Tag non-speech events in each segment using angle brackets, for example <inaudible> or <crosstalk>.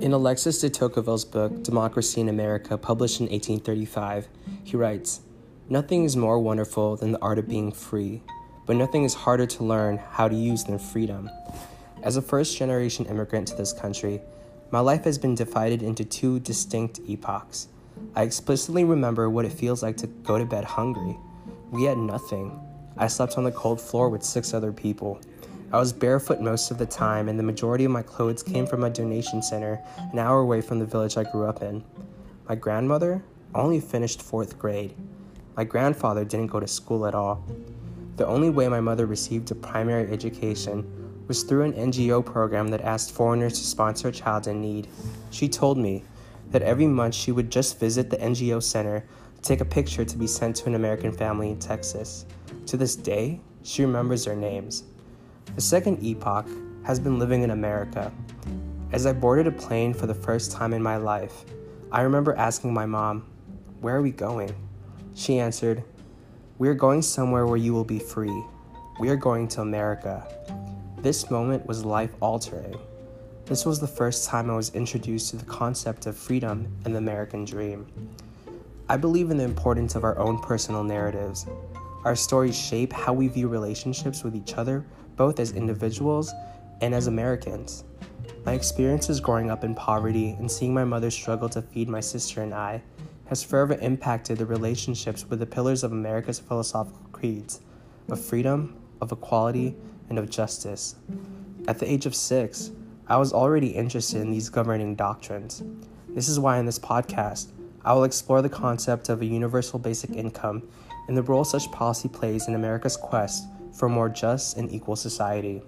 In Alexis de Tocqueville's book, Democracy in America, published in 1835, he writes Nothing is more wonderful than the art of being free, but nothing is harder to learn how to use than freedom. As a first generation immigrant to this country, my life has been divided into two distinct epochs. I explicitly remember what it feels like to go to bed hungry. We had nothing. I slept on the cold floor with six other people. I was barefoot most of the time, and the majority of my clothes came from a donation center an hour away from the village I grew up in. My grandmother only finished fourth grade. My grandfather didn't go to school at all. The only way my mother received a primary education was through an NGO program that asked foreigners to sponsor a child in need. She told me that every month she would just visit the NGO center to take a picture to be sent to an American family in Texas. To this day, she remembers their names. The second epoch has been living in America. As I boarded a plane for the first time in my life, I remember asking my mom, Where are we going? She answered, We are going somewhere where you will be free. We are going to America. This moment was life altering. This was the first time I was introduced to the concept of freedom and the American dream. I believe in the importance of our own personal narratives. Our stories shape how we view relationships with each other, both as individuals and as Americans. My experiences growing up in poverty and seeing my mother struggle to feed my sister and I has forever impacted the relationships with the pillars of America's philosophical creeds of freedom, of equality, and of justice. At the age of six, I was already interested in these governing doctrines. This is why in this podcast, I will explore the concept of a universal basic income and the role such policy plays in America's quest for a more just and equal society.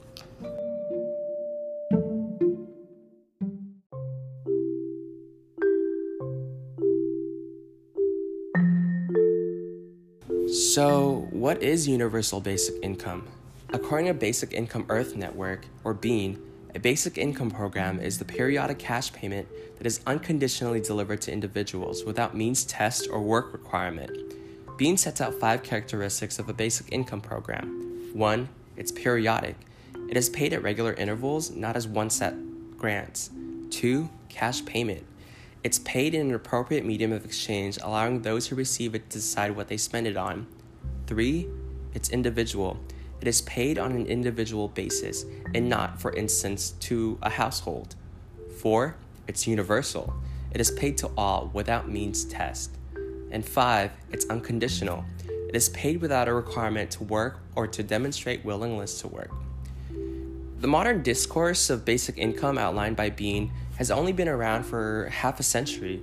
So, what is universal basic income? According to Basic Income Earth Network, or BIEN, a basic income program is the periodic cash payment that is unconditionally delivered to individuals without means test or work requirement. BIEN sets out five characteristics of a basic income program. One, it's periodic. It is paid at regular intervals, not as one set grants. Two, cash payment. It's paid in an appropriate medium of exchange, allowing those who receive it to decide what they spend it on. Three, it's individual. It is paid on an individual basis and not, for instance, to a household. Four, it's universal. It is paid to all without means test. And five, it's unconditional. It is paid without a requirement to work or to demonstrate willingness to work. The modern discourse of basic income outlined by BIEN has only been around for half a century.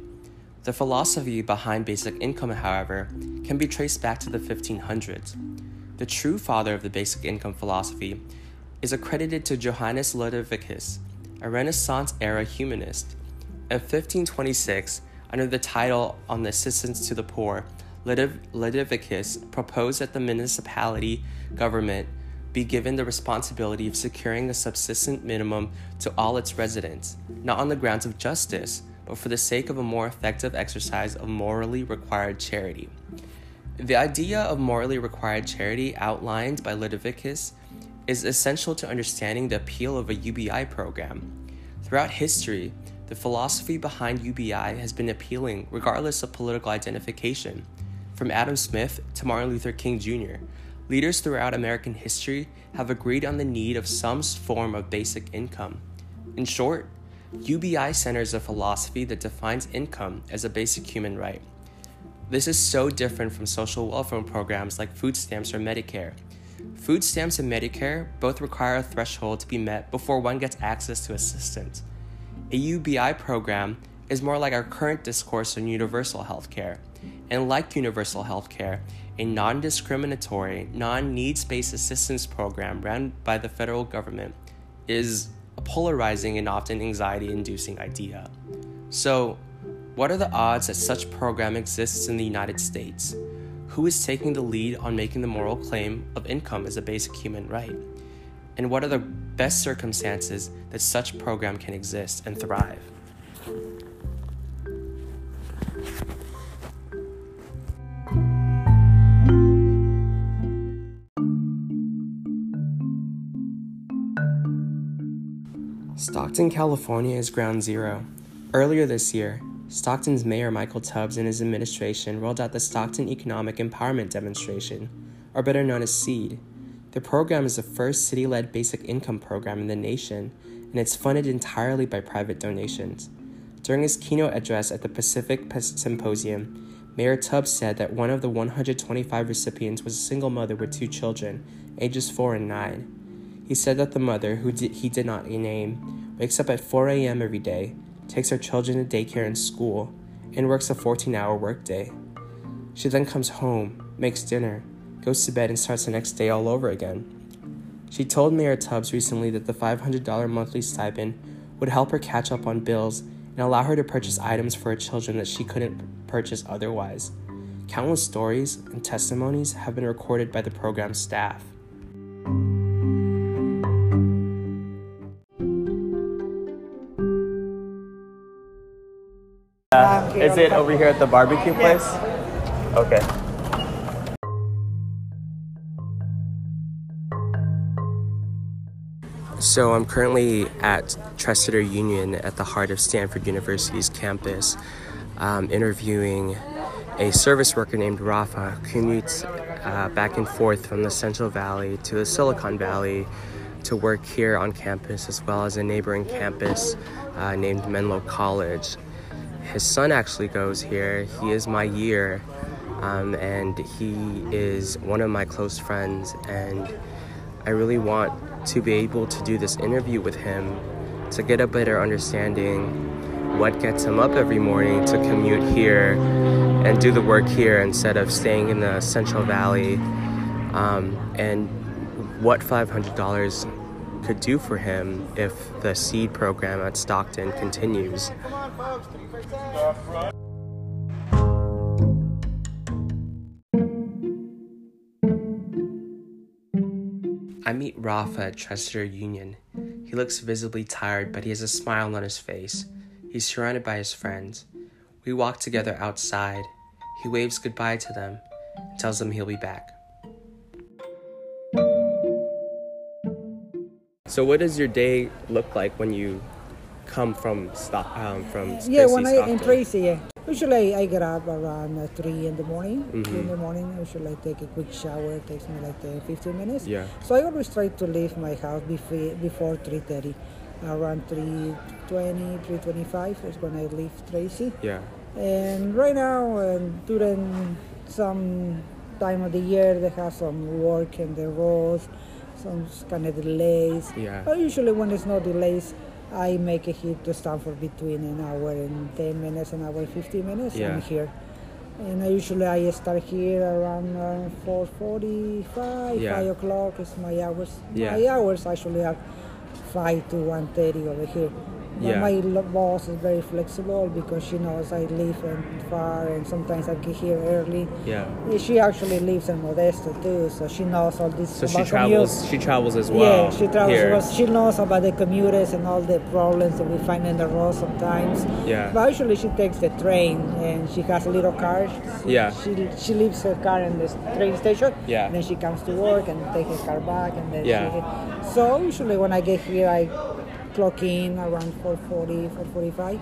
The philosophy behind basic income, however, can be traced back to the 1500s. The true father of the basic income philosophy is accredited to Johannes Ludovicus, a Renaissance era humanist. In 1526, under the title On the Assistance to the Poor, Ludovicus proposed that the municipality government be given the responsibility of securing a subsistent minimum to all its residents, not on the grounds of justice, but for the sake of a more effective exercise of morally required charity. The idea of morally required charity outlined by Ludovicus is essential to understanding the appeal of a UBI program. Throughout history, the philosophy behind UBI has been appealing regardless of political identification. From Adam Smith to Martin Luther King Jr., leaders throughout American history have agreed on the need of some form of basic income. In short, UBI centers a philosophy that defines income as a basic human right. This is so different from social welfare programs like food stamps or Medicare. Food stamps and Medicare both require a threshold to be met before one gets access to assistance. A UBI program is more like our current discourse on universal healthcare. And like universal healthcare, a non discriminatory, non needs based assistance program run by the federal government is a polarizing and often anxiety inducing idea. So, what are the odds that such program exists in the United States? Who is taking the lead on making the moral claim of income as a basic human right? and what are the best circumstances that such program can exist and thrive. Stockton, California is ground zero. Earlier this year, Stockton's Mayor Michael Tubbs and his administration rolled out the Stockton Economic Empowerment Demonstration, or better known as SEED. The program is the first city led basic income program in the nation, and it's funded entirely by private donations. During his keynote address at the Pacific Symposium, Mayor Tubbs said that one of the 125 recipients was a single mother with two children, ages 4 and 9. He said that the mother, who he did not name, wakes up at 4 a.m. every day takes her children to daycare and school, and works a 14 hour workday. She then comes home, makes dinner, goes to bed, and starts the next day all over again. She told Mayor Tubbs recently that the $500 monthly stipend would help her catch up on bills and allow her to purchase items for her children that she couldn't purchase otherwise. Countless stories and testimonies have been recorded by the program staff. Is it over here at the barbecue place? Okay. So I'm currently at Tresidder Union at the heart of Stanford University's campus, um, interviewing a service worker named Rafa who commutes uh, back and forth from the Central Valley to the Silicon Valley to work here on campus as well as a neighboring campus uh, named Menlo College his son actually goes here. He is my year, um, and he is one of my close friends. And I really want to be able to do this interview with him to get a better understanding what gets him up every morning to commute here and do the work here instead of staying in the Central Valley, um, and what $500 could do for him if the seed program at Stockton continues. I meet Rafa at Tresidder Union. He looks visibly tired, but he has a smile on his face. He's surrounded by his friends. We walk together outside. He waves goodbye to them and tells them he'll be back. So, what does your day look like when you come from Stock um, from yeah when I in Tracy yeah. Usually I get up around uh, three in the morning. Mm-hmm. in the morning, usually I take a quick shower. It takes me like uh, 15 minutes. Yeah. So I always try to leave my house before before 3:30. Around 3:20, 3:25 is when I leave Tracy. Yeah. And right now, um, during some time of the year, they have some work in the roads, some kind of delays. Yeah. But usually when there's no delays, I make a hit to Stanford between an hour and 10 minutes, an hour 50 minutes. Yeah. I'm here. And I usually I start here around uh, 4.45, yeah. 5 o'clock is my hours. Yeah. My hours actually are 5 to 1.30 over here. But yeah. my boss is very flexible because she knows I live far and sometimes I get here early. Yeah. She actually lives in Modesto too, so she knows all this. So she travels. Commute. She travels as well. Yeah, she travels. Here. She knows about the commuters and all the problems that we find in the road sometimes. Yeah. But usually she takes the train and she has a little car. She, yeah. She she leaves her car in the train station. Yeah. And then she comes to work and takes her car back and then. Yeah. She, so usually when I get here, I clock in around 4.40, 4.45.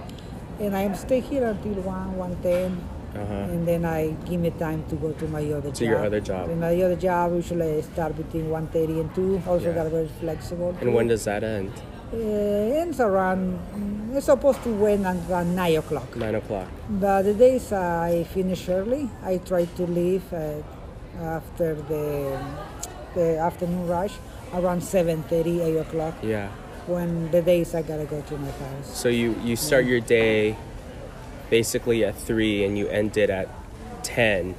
And I am stay here until 1, 1.10. Uh-huh. And then I give me time to go to my other to job. your other job. And my other job usually I start between 1.30 and 2. Also Yeah. got very flexible. And when does that end? Uh, ends around, mm, it's supposed to end at around 9 o'clock. Nine o'clock. But the days I finish early, I try to leave after the, the afternoon rush around 7.30, 8 o'clock. Yeah. When the days I gotta go to my house. So you you start your day basically at three and you end it at ten.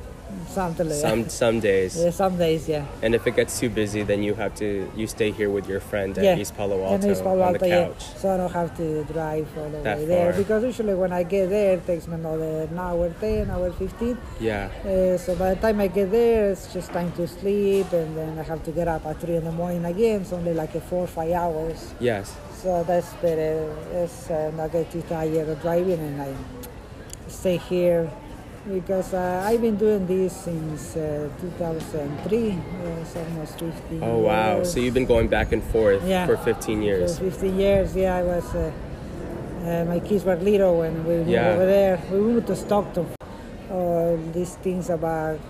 Some some days. Yeah, some days, yeah. And if it gets too busy, then you have to you stay here with your friend at yeah. East Palo Alto and East Palo on the Alto, yeah. couch. So I don't have to drive all the That way there far. because usually when I get there, it takes me another an hour, ten, hour fifteen. Yeah. Uh, so by the time I get there, it's just time to sleep, and then I have to get up at three in the morning again. It's only like a four or five hours. Yes. So that's better. It's uh, not get too tired of driving, and I stay here because uh, I've been doing this since uh, 2003. Uh, it's almost 15 Oh wow. years. So you've been going back and forth Yeah. for 15 years. For 15 years, yeah, I was uh, Uh, my kids were little when we moved Yeah. over there. We moved to Stockton. Uh, these things about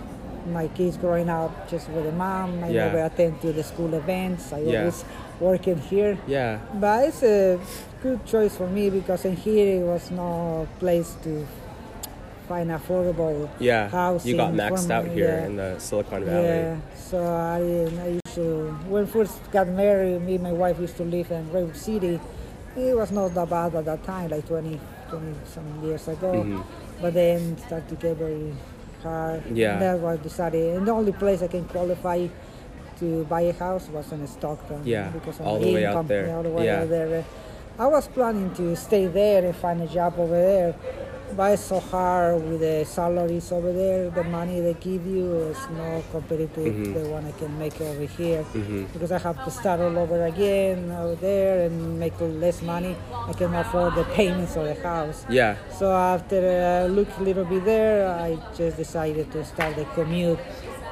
my kids growing up just with a mom. I Yeah. never attend to the school events. I Yeah. always working here. Yeah. But it's a good choice for me because in here it was no place to find affordable Yeah. housing. You got maxed out here yeah. in the Silicon Valley. Yeah, so I, I used to, when first got married, me and my wife used to live in Redwood City. It was not that bad at that time, like 20, 20 some years ago. Mhm. But then started to get very hard. Yeah. That's why I decided, and the only place I can qualify to buy a house was in Stockton. Yeah, because all the way out income, there. yeah, all the way out there. I was planning to stay there and find a job over there, but it's so hard with the salaries over there. The money they give you is not competitive Mhm. the one I can make over here Mhm. because I have to start all over again over there and make less money. I can afford the payments of the house. Yeah. So after I looked a little bit there, I just decided to start the commute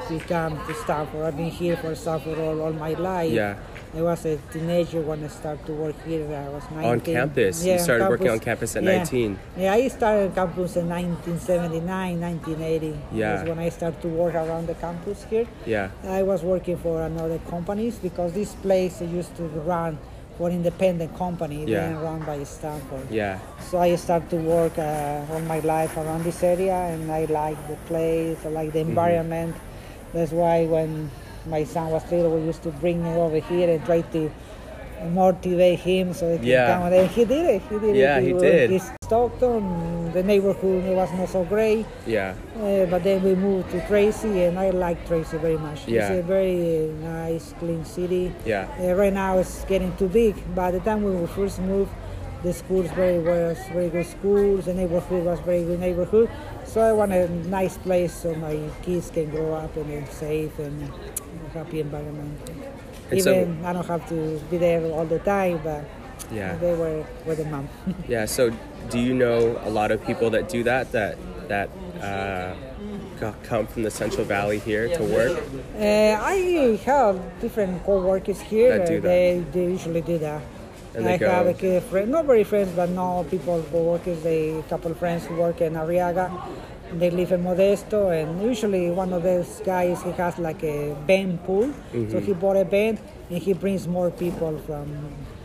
to come to Stanford. I've been here for Stanford all, all my life. Yeah. I was a teenager when I started to work here. I was 19. On campus. Yeah, you started working on campus at Yeah. 19. Yeah, I started on campus in 1979, 1980. Yeah. That's when I started to work around the campus here. Yeah. I was working for another companies because this place used to run for independent company, Yeah. then run by Stanford. Yeah. So I started to work uh, all my life around this area, and I like the place, I like the Mm-hmm. environment. That's why when my son was little, we used to bring him over here and try to motivate him so he can Yeah. come. And he did it. He did Yeah, it. he went did. to Stockton, the neighborhood was not so great, Yeah. uh, but then we moved to Tracy, and I like Tracy very much. Yeah. It's a very uh, nice, clean city. Yeah. Uh, right now it's getting too big. By the time we first moved, the schools very was very good schools. The neighborhood was very good neighborhood. So I want a nice place so my kids can grow up in a safe and happy environment. And so- Even I don't have to be there all the time, but Yeah. they were with the mom. <laughs> Yeah. So, do you know a lot of people that do that? That that uh, come from the Central Valley here to work? Uh, I have different co-workers here. That do that. They, they usually do that. And I have a kid friend, not very friends, but no people co-workers. They a couple of friends who work in Arrillaga. They live in Modesto, and usually one of those guys he has like a band pool. Mm-hmm. So he bought a band, and he brings more people from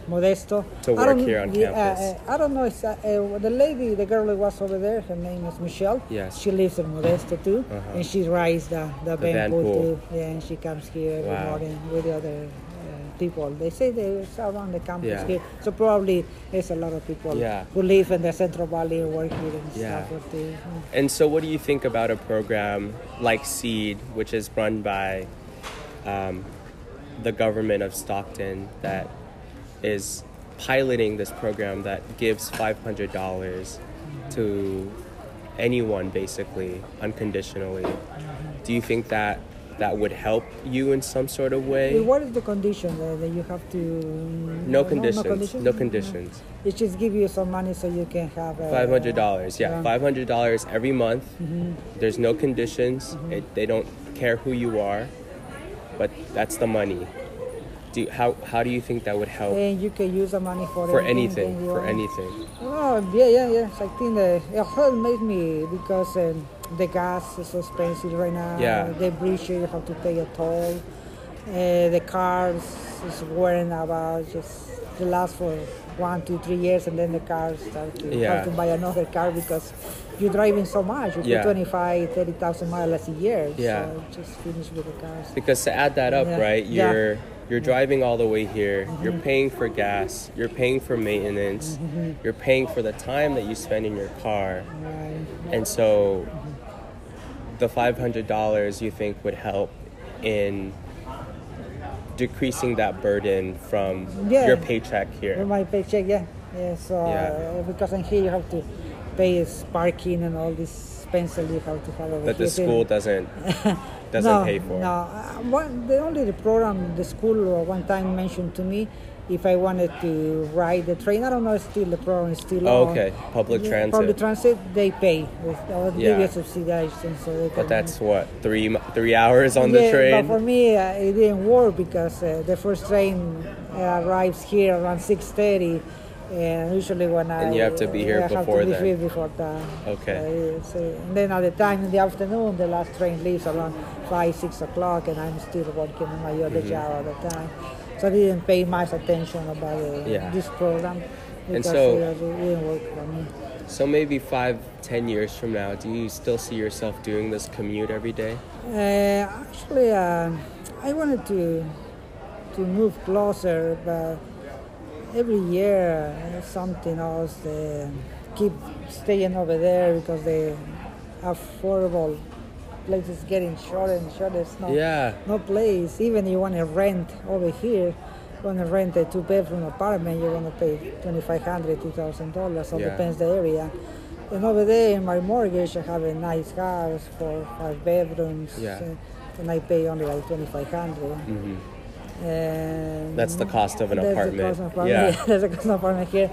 Modesto To work here on yeah, campus. uh, I don't know. Uh, uh, the lady, the girl who was over there, her name is Michelle. Yes. She lives in Modesto too, Uh-huh. and she rides the, the, van band pool, pool. too. Yeah, and she comes here every Wow. morning with the other uh, people. They say they're around the campus Yeah. here, so probably there's a lot of people Yeah. who live in the Central Valley and work here in Yeah. Stanford too. And so, what do you think about a program like Seed, which is run by um, the government of Stockton, that is piloting this program that gives $500 to anyone basically unconditionally? Do you think that that would help you in some sort of Well, way? What is the condition uh, that you have to? No conditions. No conditions. It just give you some money so you can have uh, Five hundred dollars, yeah, yeah. five hundred dollars every month. Mm-hmm. There's no conditions. It, they don't care who you are, but that's the money. Do you, how how do you think that would help And you can use the money for for anything. anything? For want. anything? Oh, yeah, yeah, yes. I think the it helped made me because um, the gas is so expensive right now. Yeah. The bridge, you have to pay a toll. Uh, the cars is worrying about just to last for one, two, three years, and then the cars start to Yeah. have to buy another car because you're driving so much. You Yeah. put 25, 30,000 miles a year. Yeah. So just finish with the cars. Because to add that up, Yeah. right? Yeah. You're driving all the way here. You're paying for gas. You're paying for maintenance. You're paying for the time that you spend in your car. Right. And so the $500 you think would help in decreasing that burden from Yeah. your paycheck here. my paycheck, yeah. Yeah, so Yeah. Uh, because in here you have to pay parking and all this have to have over That the school doesn't <laughs> doesn't no, pay for. No, uh, one, the only the program the school one time mentioned to me if I wanted to ride the train. I don't know if still the program is still Oh, on. okay. Public Yeah, transit. Public transit they pay or Yeah. subsidized, and so they But that's what three three hours on yeah, the train. But for me, uh, it didn't work because uh, the first train uh, arrives here around 6:30, And usually when I And you have to be here I have before to be then. here before that. Okay. Uh, so, and then at the time in the afternoon, the last train leaves around five, six o'clock, and I'm still working on my other Mm-hmm. job at the time. So I didn't pay much attention about uh, Yeah. this program because so- it, was- it didn't work for me. So maybe five, ten years from now, do you still see yourself doing this commute every day? Uh, actually, uh, I wanted to to move closer, but every year something else. they keep staying over there because the affordable places getting shorter and shorter. There's no Yeah. no place. Even you want to rent over here, you want to rent a two bedroom apartment, you're gonna pay twenty five hundred, two thousand dollars. All Yeah. depends the area. And over there in my mortgage, I have a nice house for five bedrooms, Yeah. and I pay only like twenty five hmm That's the cost of an apartment. of apartment. Yeah. <laughs> that's the cost of apartment here.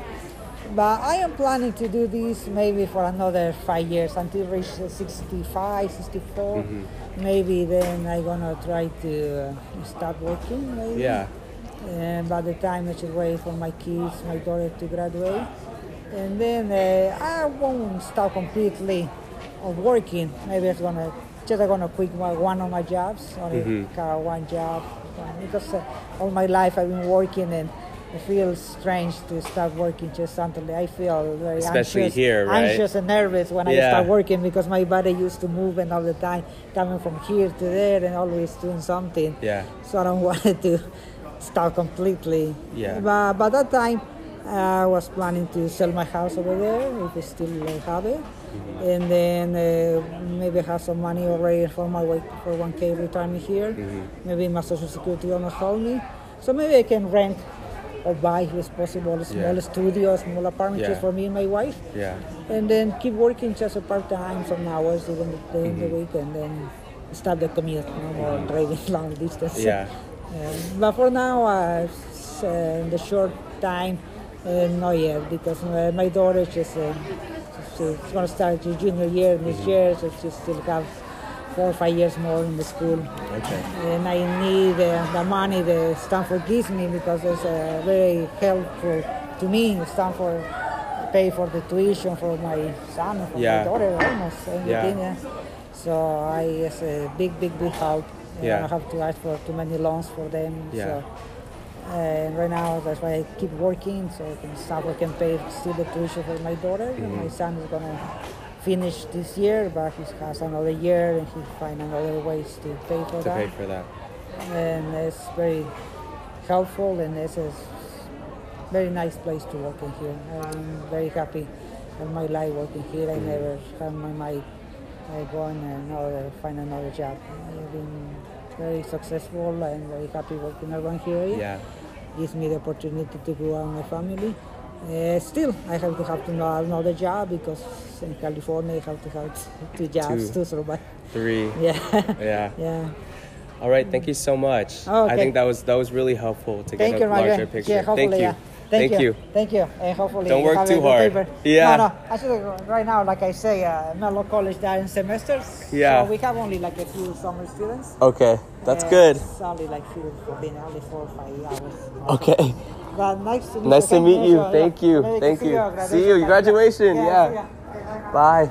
But I am planning to do this maybe for another five years until reach 65, 64. Mm-hmm. Maybe then I'm gonna try to uh, start working. Maybe. Yeah. And by the time I should wait for my kids, my daughter to graduate, and then uh, I won't stop completely of working. Maybe I'm gonna just gonna quit my, one of my jobs, only Mhm. car one job, because uh, all my life I've been working and. It feels strange to start working just suddenly. I feel very Especially anxious, here, right? anxious and nervous when I start working because my body used to move and all the time coming from here to there and always doing something. Yeah. So I don't <laughs> want to stop completely. Yeah. But by that time, I was planning to sell my house over there if I still uh, have it, Mm-hmm. and then uh, maybe have some money already for my work for 1K retirement here. Mm-hmm. Maybe my social security gonna help me, so maybe I can rent or buy if it's possible a small Yeah. studio, a small apartment Yeah. just for me and my wife Yeah. and then keep working just a part time, some hours during the, during Mm-hmm. the week, and then start the commute, no more driving <laughs> long distance. Yeah. <laughs> Um, but for now, uh, uh, in the short time, uh, not yet, because uh, my daughter just uh, she's going to start her junior year this Mm-hmm. year, so she still have four or five years more in the school Okay. and I need uh, the money that Stanford gives me because it's uh, very helpful to me. Stanford pay for the tuition for my son and for Yeah. my daughter almost everything. Yeah. yeah. So I it's a big, big, big help. And I don't have to ask for too many loans for them. Yeah. So, and right now that's why I keep working so I can Stanford can pay still the tuition for my daughter. And Mm-hmm. my son is gonna finish this year, but he has another year and he find another ways to pay for To that pay for that. and it's very helpful and it's a very nice place to work in here. I'm very happy in my life working here. I never have my mind uh, going and another find another job. I've been very successful and very happy working around here. Yeah. Gives me the opportunity to grow my family. Uh, still, I have to have to know another job because in California I have to have two jobs Two. to survive. Three. <laughs> Yeah, Yeah. yeah. All right. Thank you so much. Oh, I think that was that was really helpful to Thank get a larger picture. Yeah, Thank you. yeah. Thank, Thank you. you. Thank you. And hopefully Don't work too hard. paper. Yeah. No, no. Actually, right now, like I say, uh, Menlo College there in semesters. Yeah. So we have only like a few summer students. Okay. That's Uh, good. It's only like few, fourteen, only four or five hours. Okay. But nice to meet Nice you. to meet you. Thank you. Thank see you. See you. Graduation. Yeah. Yeah. see ya. Okay, Bye.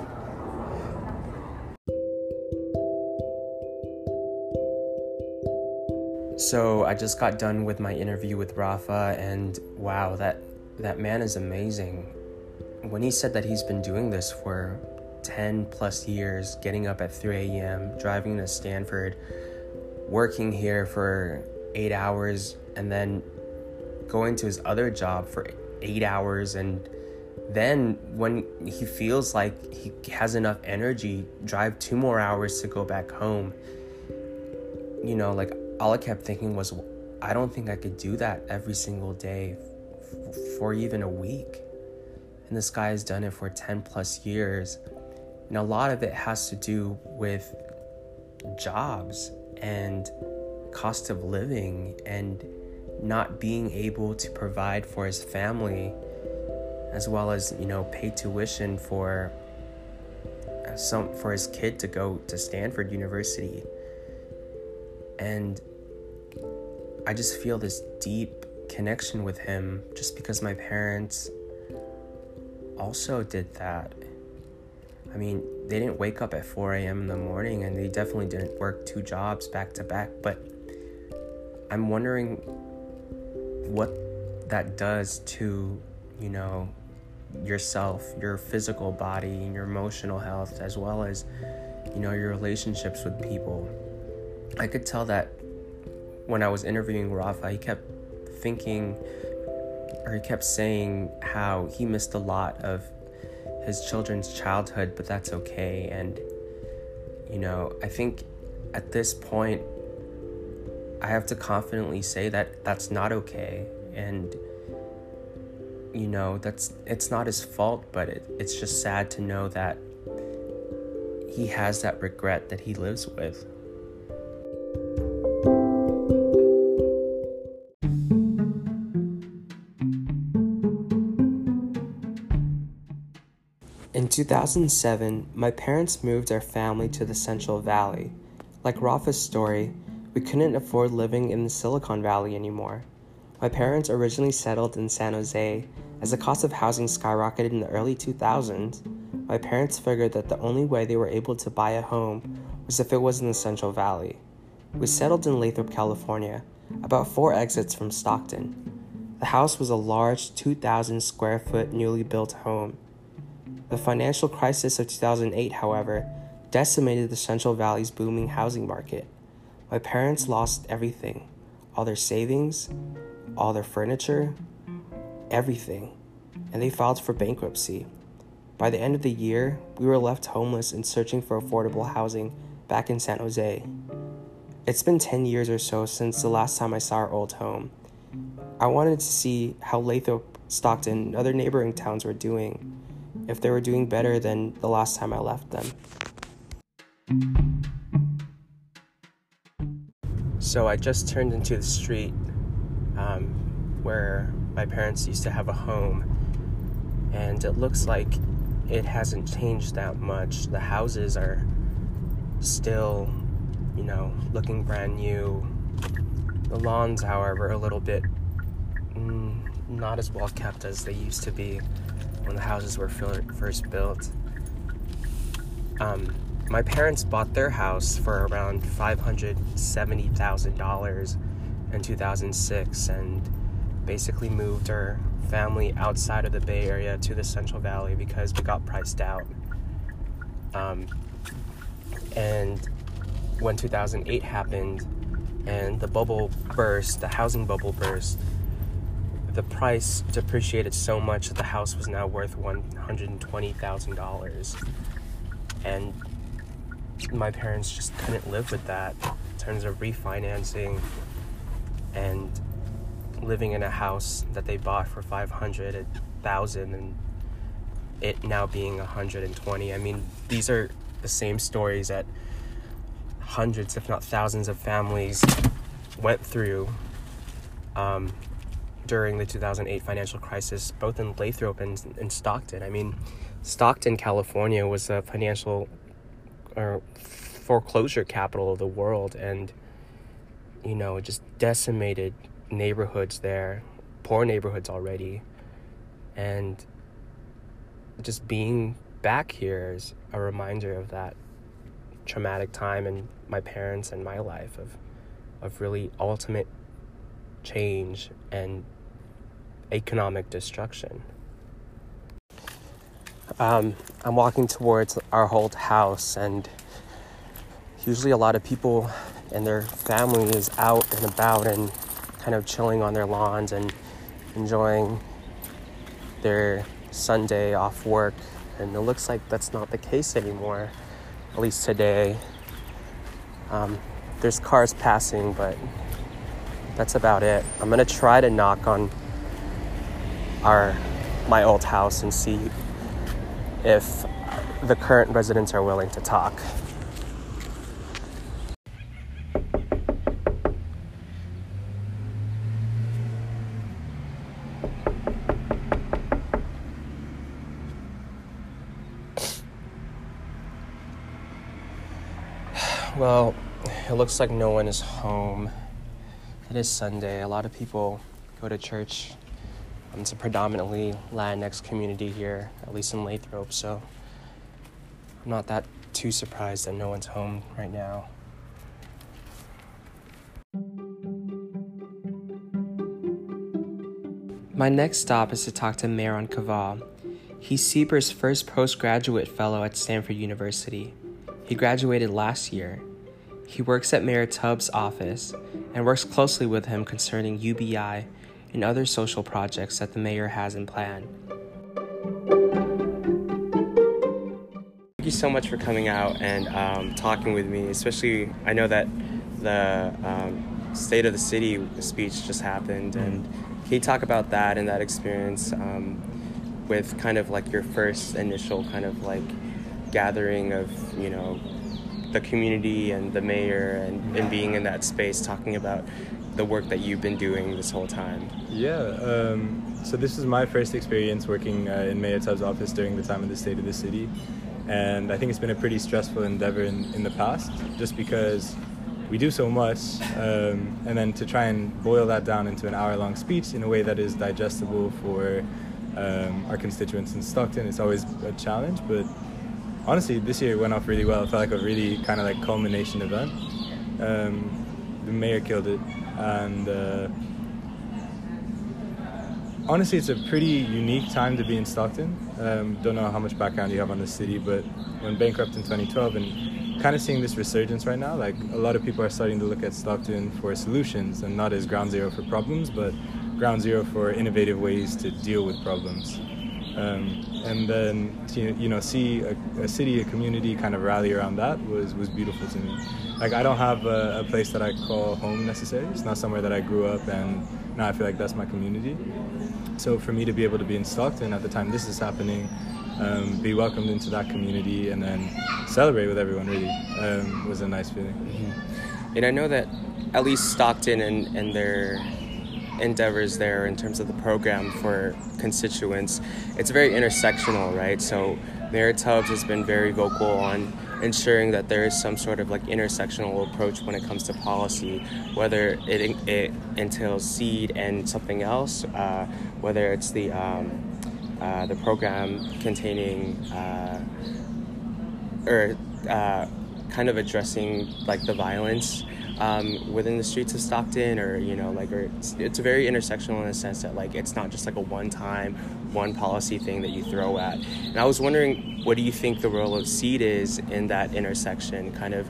So I just got done with my interview with Rafa, and wow, that that man is amazing. When he said that he's been doing this for 10 plus years, getting up at 3 a.m., driving to Stanford, working here for eight hours, and then going to his other job for eight hours, and then when he feels like he has enough energy, drive two more hours to go back home you know, like all I kept thinking was, I don't think I could do that every single day f- for even a week. And this guy has done it for 10 plus years. And a lot of it has to do with jobs and cost of living and not being able to provide for his family as well as, you know, pay tuition for some for his kid to go to Stanford University. And I just feel this deep connection with him just because my parents also did that. I mean, they didn't wake up at 4 a.m. in the morning and they definitely didn't work two jobs back to back, but I'm wondering what that does to, you know, yourself, your physical body, and your emotional health, as well as, you know, your relationships with people. I could tell that when I was interviewing Rafa, he kept thinking or he kept saying how he missed a lot of his children's childhood, but that's okay. And, you know, I think at this point, I have to confidently say that that's not okay. And, you know, that's it's not his fault, but it, it's just sad to know that he has that regret that he lives with. 2007, my parents moved our family to the Central Valley. Like Rafa's story, we couldn't afford living in the Silicon Valley anymore. My parents originally settled in San Jose. As the cost of housing skyrocketed in the early 2000s, my parents figured that the only way they were able to buy a home was if it was in the Central Valley. We settled in Lathrop, California, about four exits from Stockton. The house was a large 2,000 square foot newly built home. The financial crisis of 2008, however, decimated the Central Valley's booming housing market. My parents lost everything all their savings, all their furniture, everything, and they filed for bankruptcy. By the end of the year, we were left homeless and searching for affordable housing back in San Jose. It's been 10 years or so since the last time I saw our old home. I wanted to see how Lathrop, Stockton, and other neighboring towns were doing, if they were doing better than the last time I left them. So I just turned into the street um, where my parents used to have a home, and it looks like it hasn't changed that much. The houses are still, you know, looking brand new. The lawns, however, are a little bit mm, not as well kept as they used to be when the houses were first built. Um, my parents bought their house for around $570,000 in 2006 and basically moved our family outside of the Bay Area to the Central Valley because we got priced out. Um, and when 2008 happened and the bubble burst, the housing bubble burst, the price depreciated so much that the house was now worth $120,000. And my parents just couldn't live with that in terms of refinancing and living in a house that they bought for 500 a and it now being 120 i mean these are the same stories that hundreds if not thousands of families went through um, during the 2008 financial crisis both in lathrop and in stockton. I mean stockton california was a financial or foreclosure capital of the world and you know just decimated neighborhoods there poor neighborhoods already. And just being back here is a reminder of that traumatic time in my parents and my life of of really ultimate change and economic destruction. Um, I'm walking towards our old house, and usually a lot of people and their family is out and about and kind of chilling on their lawns and enjoying their Sunday off work. And it looks like that's not the case anymore, at least today. Um, there's cars passing, but that's about it. I'm gonna try to knock on our my old house and see if the current residents are willing to talk. Well, it looks like no one is home. It is Sunday. A lot of people go to church Um, it's a predominantly Latinx community here, at least in Lathrop, so I'm not that too surprised that no one's home right now. My next stop is to talk to Mehran Kaval. He's CBER's first postgraduate fellow at Stanford University. He graduated last year. He works at Mayor Tubbs' office and works closely with him concerning UBI and other social projects that the mayor has in plan. Thank you so much for coming out and um, talking with me, especially I know that the um, State of the City speech just happened and can you talk about that and that experience um, with kind of like your first initial kind of like gathering of, you know, the community and the mayor and, and being in that space talking about the work that you've been doing this whole time? Yeah, um, so this is my first experience working uh, in Mayor Tubbs' office during the time of the State of the City. And I think it's been a pretty stressful endeavor in, in the past, just because we do so much, um, and then to try and boil that down into an hour long speech in a way that is digestible for um, our constituents in Stockton, it's always a challenge. But honestly, this year went off really well. It felt like a really kind of like culmination event. Um, the mayor killed it, and uh, honestly, it's a pretty unique time to be in Stockton. Um, don't know how much background you have on the city, but when bankrupt in 2012 and kind of seeing this resurgence right now, like a lot of people are starting to look at Stockton for solutions and not as ground zero for problems, but ground zero for innovative ways to deal with problems. Um, and then to, you know see a, a, city, a community kind of rally around that was was beautiful to me. Like I don't have a, a, place that I call home necessarily. It's not somewhere that I grew up, and now I feel like that's my community. So for me to be able to be in Stockton at the time this is happening, um, be welcomed into that community, and then celebrate with everyone really um, was a nice feeling. Mm-hmm. And I know that at least Stockton and, and their endeavors there in terms of the program for constituents, it's very intersectional, right? So Mayor Tubbs has been very vocal on ensuring that there is some sort of like intersectional approach when it comes to policy, whether it, it entails seed and something else, uh, whether it's the um, uh, the program containing uh, or uh, kind of addressing like the violence um, within the streets of Stockton, or you know, like, or it's, it's very intersectional in the sense that like it's not just like a one-time, one policy thing that you throw at. And I was wondering, what do you think the role of seed is in that intersection, kind of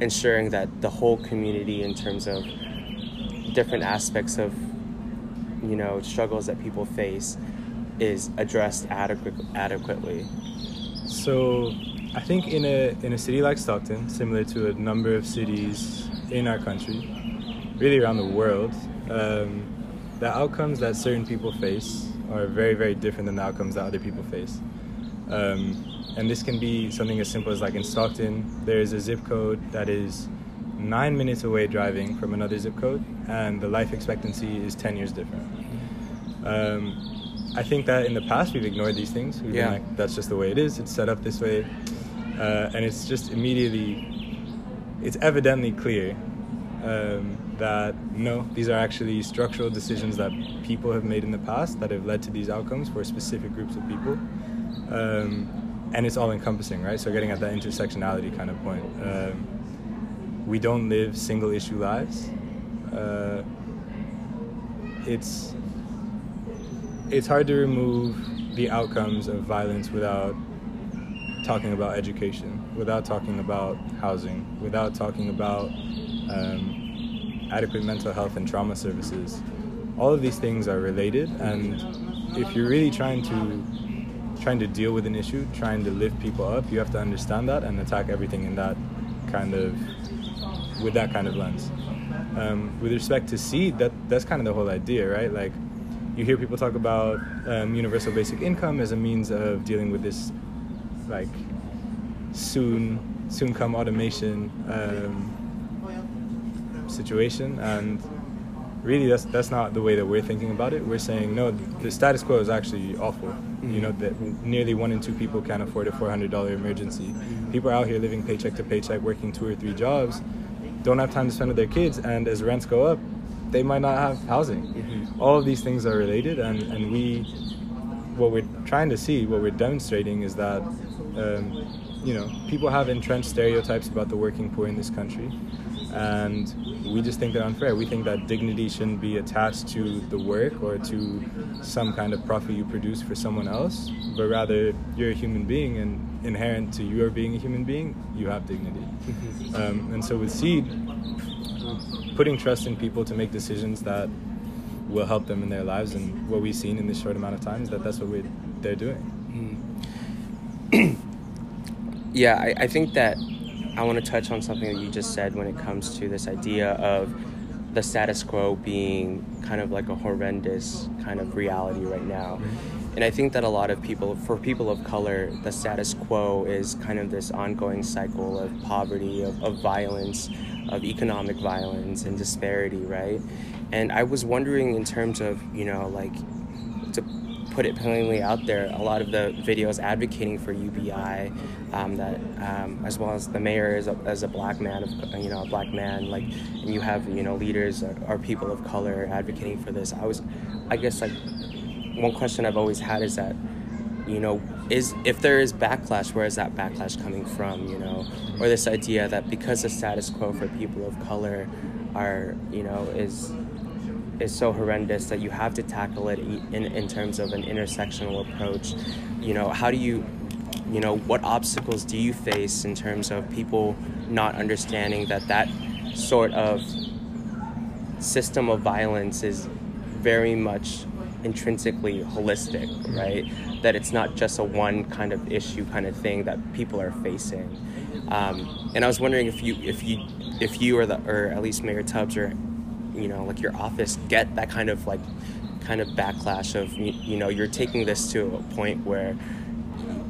ensuring that the whole community, in terms of different aspects of you know struggles that people face, is addressed adequate, adequately. So I think in a in a city like Stockton, similar to a number of cities in our country, really around the world, um, the outcomes that certain people face are very, very different than the outcomes that other people face. Um, and this can be something as simple as like in Stockton, there is a zip code that is nine minutes away driving from another zip code, and the life expectancy is 10 years different. Um, I think that in the past we've ignored these things. We've yeah. been like, that's just the way it is, it's set up this way. Uh, and it's just immediately it's evidently clear um, that no, these are actually structural decisions that people have made in the past that have led to these outcomes for specific groups of people. Um, and it's all encompassing, right? So, getting at that intersectionality kind of point. Um, we don't live single issue lives. Uh, it's it's hard to remove the outcomes of violence without talking about education, without talking about housing, without talking about um, adequate mental health and trauma services. All of these things are related, and if you're really trying to trying to deal with an issue, trying to lift people up, you have to understand that and attack everything in that kind of with that kind of lens. Um, with respect to seed, that that's kind of the whole idea, right? Like you hear people talk about um, universal basic income as a means of dealing with this like soon soon come automation um, situation and really that's that's not the way that we're thinking about it we're saying no the status quo is actually awful mm-hmm. you know that nearly one in two people can't afford a $400 emergency mm-hmm. people are out here living paycheck to paycheck working two or three jobs don't have time to spend with their kids and as rents go up they might not have housing mm-hmm. all of these things are related, and and we what we're trying to see, what we're demonstrating is that. Um, you know, people have entrenched stereotypes about the working poor in this country, and we just think they're unfair. We think that dignity shouldn't be attached to the work or to some kind of profit you produce for someone else, but rather you're a human being, and inherent to your being a human being, you have dignity. Mm-hmm. Um, and so with Seed, putting trust in people to make decisions that will help them in their lives, and what we've seen in this short amount of time is that that's what we they're doing. Hmm. <clears throat> Yeah, I, I think that I want to touch on something that you just said when it comes to this idea of the status quo being kind of like a horrendous kind of reality right now. Mm-hmm. And I think that a lot of people, for people of color, the status quo is kind of this ongoing cycle of poverty, of, of violence, of economic violence and disparity, right? And I was wondering, in terms of, you know, like, to put it plainly out there, a lot of the videos advocating for UBI, um, that um, as well as the mayor is a, as a black man, you know, a black man, like, and you have you know leaders or, or people of color advocating for this. I was, I guess, like, one question I've always had is that, you know, is if there is backlash, where is that backlash coming from? You know, or this idea that because the status quo for people of color are, you know, is is so horrendous that you have to tackle it in, in terms of an intersectional approach. You know, how do you, you know, what obstacles do you face in terms of people not understanding that that sort of system of violence is very much intrinsically holistic, right? That it's not just a one kind of issue kind of thing that people are facing. Um, and I was wondering if you, if you, if you or the, or at least Mayor Tubbs or, you know, like your office get that kind of like, kind of backlash of you, know you're taking this to a point where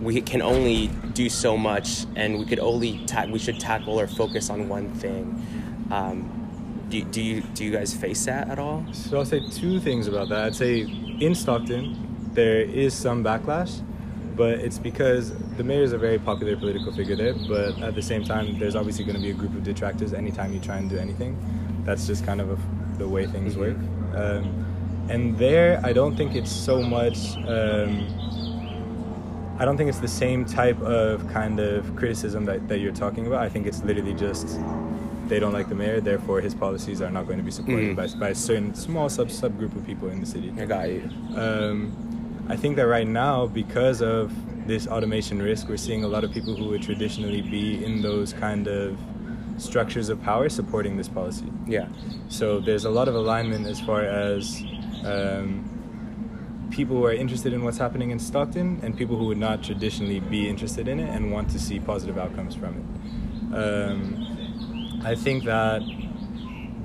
we can only do so much and we could only ta- we should tackle or focus on one thing um, do, do you do you guys face that at all So I'll say two things about that. I'd say in Stockton, there is some backlash, but it's because the mayor is a very popular political figure there. But at the same time, there's obviously going to be a group of detractors anytime you try and do anything. That's just kind of a, the way things work. Um, and there, I don't think it's so much. Um, I don't think it's the same type of kind of criticism that, that you're talking about. I think it's literally just they don't like the mayor, therefore his policies are not going to be supported Mhm. by, by a certain small sub subgroup of people in the city. i got you Um, I think that right now, because of this automation risk, we're seeing a lot of people who would traditionally be in those kind of structures of power supporting this policy. yeah So there's a lot of alignment as far as um, people who are interested in what's happening in Stockton and people who would not traditionally be interested in it and want to see positive outcomes from it. Um, I think that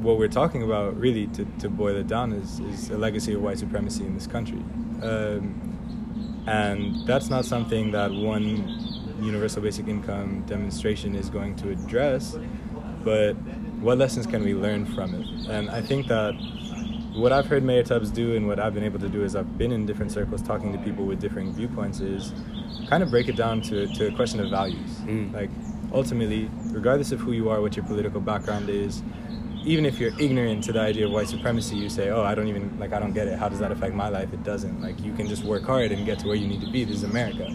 what we're talking about, really, to, to boil it down, is, is a legacy of white supremacy in this country. Um, and that's not something that one universal basic income demonstration is going to address, but what lessons can we learn from it? And I think that what I've heard Mayor Tubbs do and what I've been able to do is I've been in different circles talking to people with differing viewpoints is kind of break it down to, to a question of values. Mm. Like ultimately, regardless of who you are, what your political background is, even if you're ignorant to the idea of white supremacy, you say, "Oh, I don't even like. I don't get it. How does that affect my life? It doesn't. Like, you can just work hard and get to where you need to be. This is America."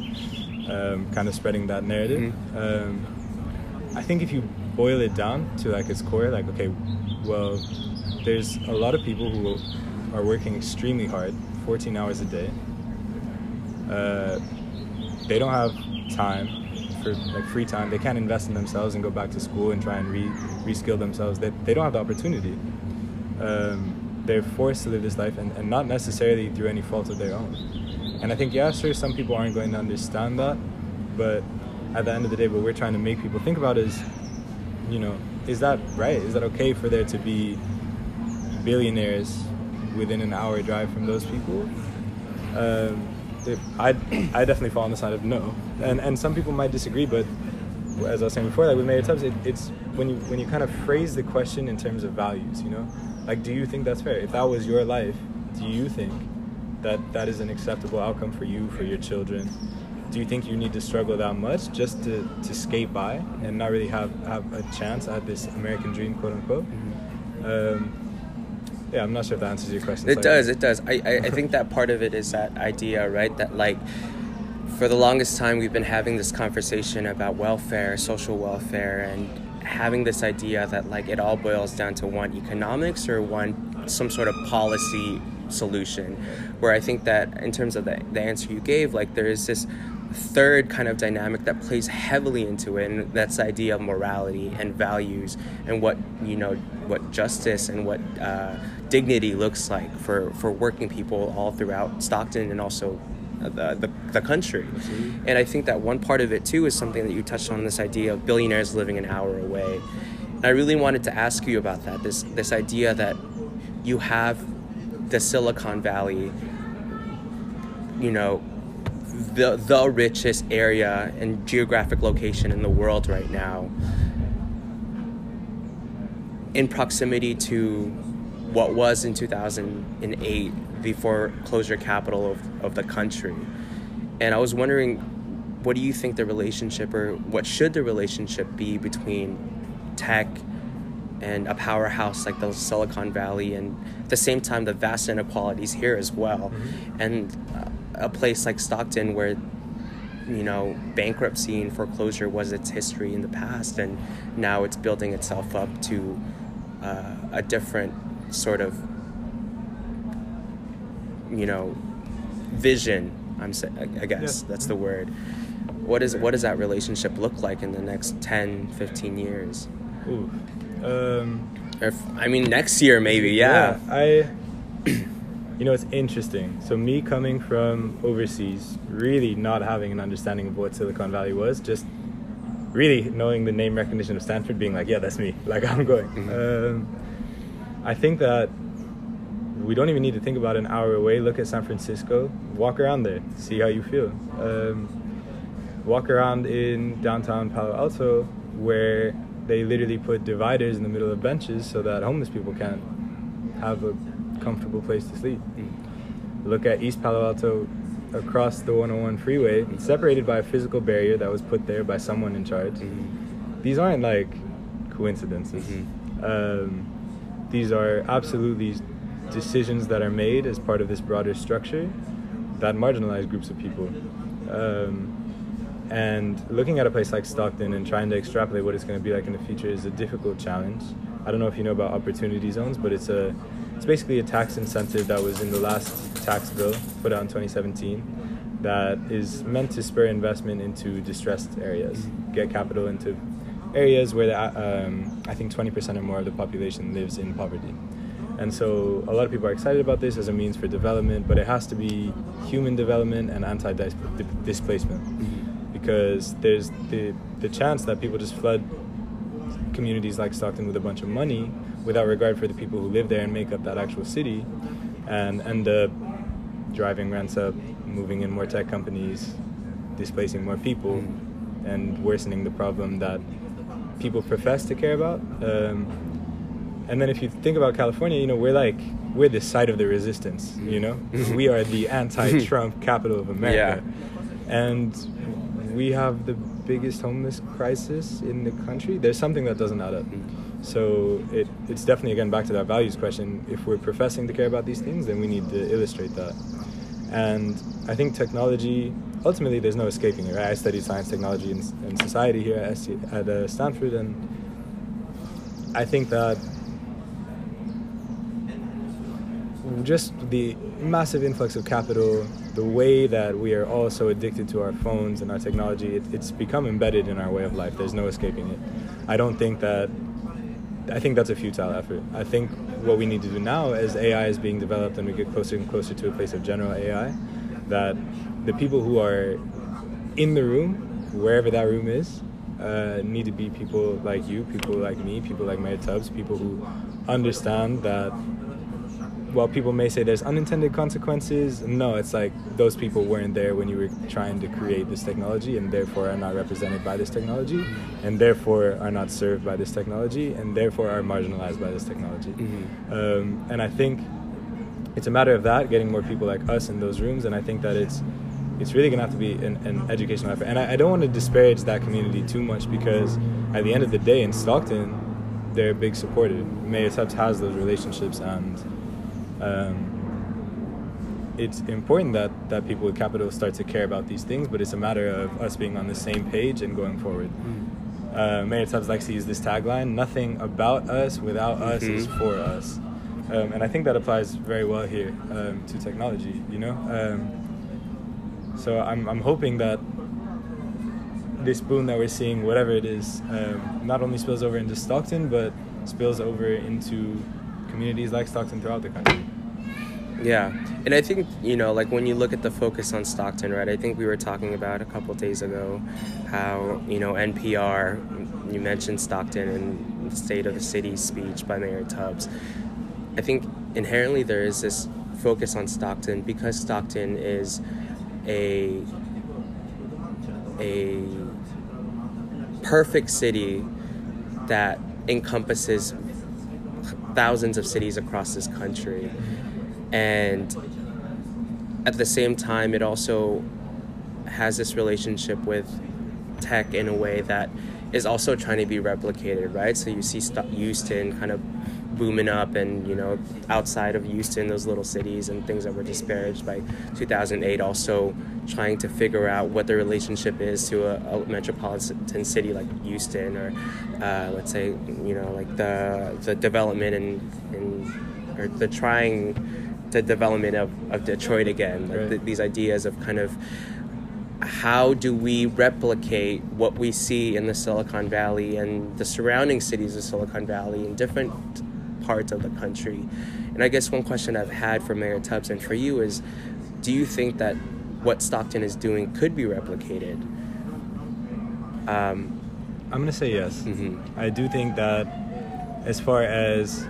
Um, kind of spreading that narrative. Um, I think if you boil it down to like its core, like, okay, well, there's a lot of people who are working extremely hard, 14 hours a day. Uh, they don't have time for like free time. They can't invest in themselves and go back to school and try and re reskill themselves. They, they don't have the opportunity. Um, they're forced to live this life and, and not necessarily through any fault of their own. And I think, yeah, sure, some people aren't going to understand that, but at the end of the day, what we're trying to make people think about is, you know, is that right? Is that okay for there to be billionaires within an hour drive from those people? Um, I I <clears throat> definitely fall on the side of no, and and some people might disagree, but as I was saying before, like with Mayor Tubbs, it, it's when you when you kind of phrase the question in terms of values, you know, like do you think that's fair? If that was your life, do you think that that is an acceptable outcome for you for your children? Do you think you need to struggle that much just to, to skate by and not really have, have a chance at this American dream, quote unquote? Um, yeah, I'm not sure if that answers your question. It does. It does. I, I, I think that part of it is that idea, right? That like, for the longest time, we've been having this conversation about welfare, social welfare, and having this idea that like it all boils down to one economics or one some sort of policy solution. Where I think that in terms of the, the answer you gave, like there is this third kind of dynamic that plays heavily into it and that's the idea of morality and values and what you know what justice and what uh, dignity looks like for for working people all throughout stockton and also the, the, the country. And i think that one part of it too is something that you touched on this idea of billionaires living an hour away. And i really wanted to ask you about that this this idea that you have the silicon valley you know the the richest area and geographic location in the world right now. In proximity to what was in 2008 the foreclosure capital of, of the country. And i was wondering what do you think the relationship or what should the relationship be between tech and a powerhouse like the silicon valley and at the same time the vast inequalities here as well? Mm-hmm. and uh, a place like Stockton where you know bankruptcy and foreclosure was its history in the past and now it's building itself up to uh, a different sort of you know vision i'm i guess yeah. that's the word what is what does that relationship look like in the next 10 15 years Ooh. Um, if, i mean next year maybe yeah, yeah i you know, it's interesting. So me coming from overseas, really not having an understanding of what Silicon Valley was, just really knowing the name recognition of Stanford, being like, yeah, that's me. <laughs> Like I'm going. Mm-hmm. Um, I think that we don't even need to think about an hour away. Look at San Francisco. Walk around there. See how you feel. Um, walk around in downtown Palo Alto, where they literally put dividers in the middle of benches so that homeless people can't have a comfortable place to sleep. Mm. Look at East Palo Alto across the 101 freeway, mm. separated by a physical barrier that was put there by someone in charge. Mm. These aren't like coincidences. Mm-hmm. Um, these are absolutely decisions that are made as part of this broader structure that marginalize groups of people. Um, and looking at a place like Stockton and trying to extrapolate what it's going to be like in the future is a difficult challenge. I don't know if you know about opportunity zones, but it's a it's basically a tax incentive that was in the last tax bill put out in 2017 that is meant to spur investment into distressed areas, get capital into areas where the, um, I think 20% or more of the population lives in poverty. And so a lot of people are excited about this as a means for development, but it has to be human development and anti displacement. Because there's the, the chance that people just flood communities like Stockton with a bunch of money without regard for the people who live there and make up that actual city and end up driving rents up, moving in more tech companies, displacing more people, mm. and worsening the problem that people profess to care about. Um, and then if you think about California, you know, we're like, we're the site of the resistance, you know? Mm-hmm. we are the anti Trump <laughs> capital of America. Yeah. And we have the biggest homeless crisis in the country. There's something that doesn't add up. So it, it's definitely again back to that values question. If we're professing to care about these things, then we need to illustrate that. And I think technology, ultimately, there's no escaping it. Right? I studied science, technology, and, and society here at, at uh, Stanford, and I think that just the massive influx of capital, the way that we are all so addicted to our phones and our technology, it, it's become embedded in our way of life. There's no escaping it. I don't think that I think that's a futile effort. I think what we need to do now, as AI is being developed and we get closer and closer to a place of general AI, that the people who are in the room, wherever that room is, uh, need to be people like you, people like me, people like Mayor Tubbs, people who understand that while people may say there's unintended consequences, no, it's like those people weren't there when you were trying to create this technology and therefore are not represented by this technology and therefore are not served by this technology and therefore are marginalized by this technology. Mm-hmm. Um, and I think it's a matter of that, getting more people like us in those rooms, and I think that it's it's really gonna have to be an, an educational effort. And I, I don't want to disparage that community too much because at the end of the day in Stockton, they're a big supporter. Mayor Tubbs has those relationships and Um, it's important that, that people with capital start to care about these things, but it's a matter of us being on the same page and going forward. Uh, Mayor Tubbs likes to use this tagline nothing about us without us is Mhm. for us. Um, and I think that applies very well here um, to technology, you know? Um, so I'm, I'm hoping that this boom that we're seeing, whatever it is, um, not only spills over into Stockton, but spills over into communities like Stockton throughout the country. Yeah, and I think you know, like when you look at the focus on Stockton, right? I think we were talking about a couple days ago how you know NPR. You mentioned Stockton and the State of the City speech by Mayor Tubbs. I think inherently there is this focus on Stockton because Stockton is a a perfect city that encompasses thousands of cities across this country and at the same time it also has this relationship with tech in a way that is also trying to be replicated right? So you see Sto- houston kind of booming up and you know outside of houston those little cities and things that were disparaged by 2008 also trying to figure out what the relationship is to a, a metropolitan city like houston or uh, let's say you know like the the development and and or the trying the development of, of Detroit again, like Right. th- these ideas of kind of how do we replicate what we see in the Silicon Valley and the surrounding cities of Silicon Valley in different parts of the country. And I guess one question I've had for Mayor Tubbs and for you is do you think that what Stockton is doing could be replicated? Um, I'm going to say yes. mhm. I do think that as far as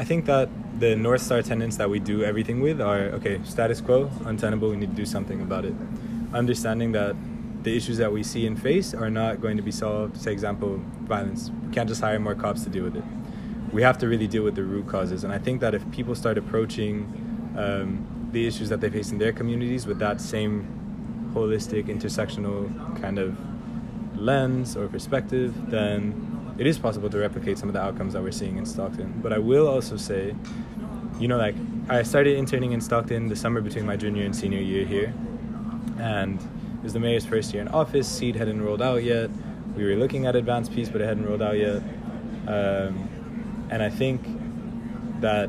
I think that the North Star tenets that we do everything with are okay, status quo, untenable, we need to do something about it. Understanding that the issues that we see and face are not going to be solved, say example, violence. We can't just hire more cops to deal with it. We have to really deal with the root causes. And I think that if people start approaching um, the issues that they face in their communities with that same holistic, intersectional kind of lens or perspective, then it is possible to replicate some of the outcomes that we're seeing in Stockton. But I will also say, you know, like I started interning in Stockton the summer between my junior and senior year here, and it was the mayor's first year in office. Seed hadn't rolled out yet. We were looking at advanced peace, but it hadn't rolled out yet. Um, and I think that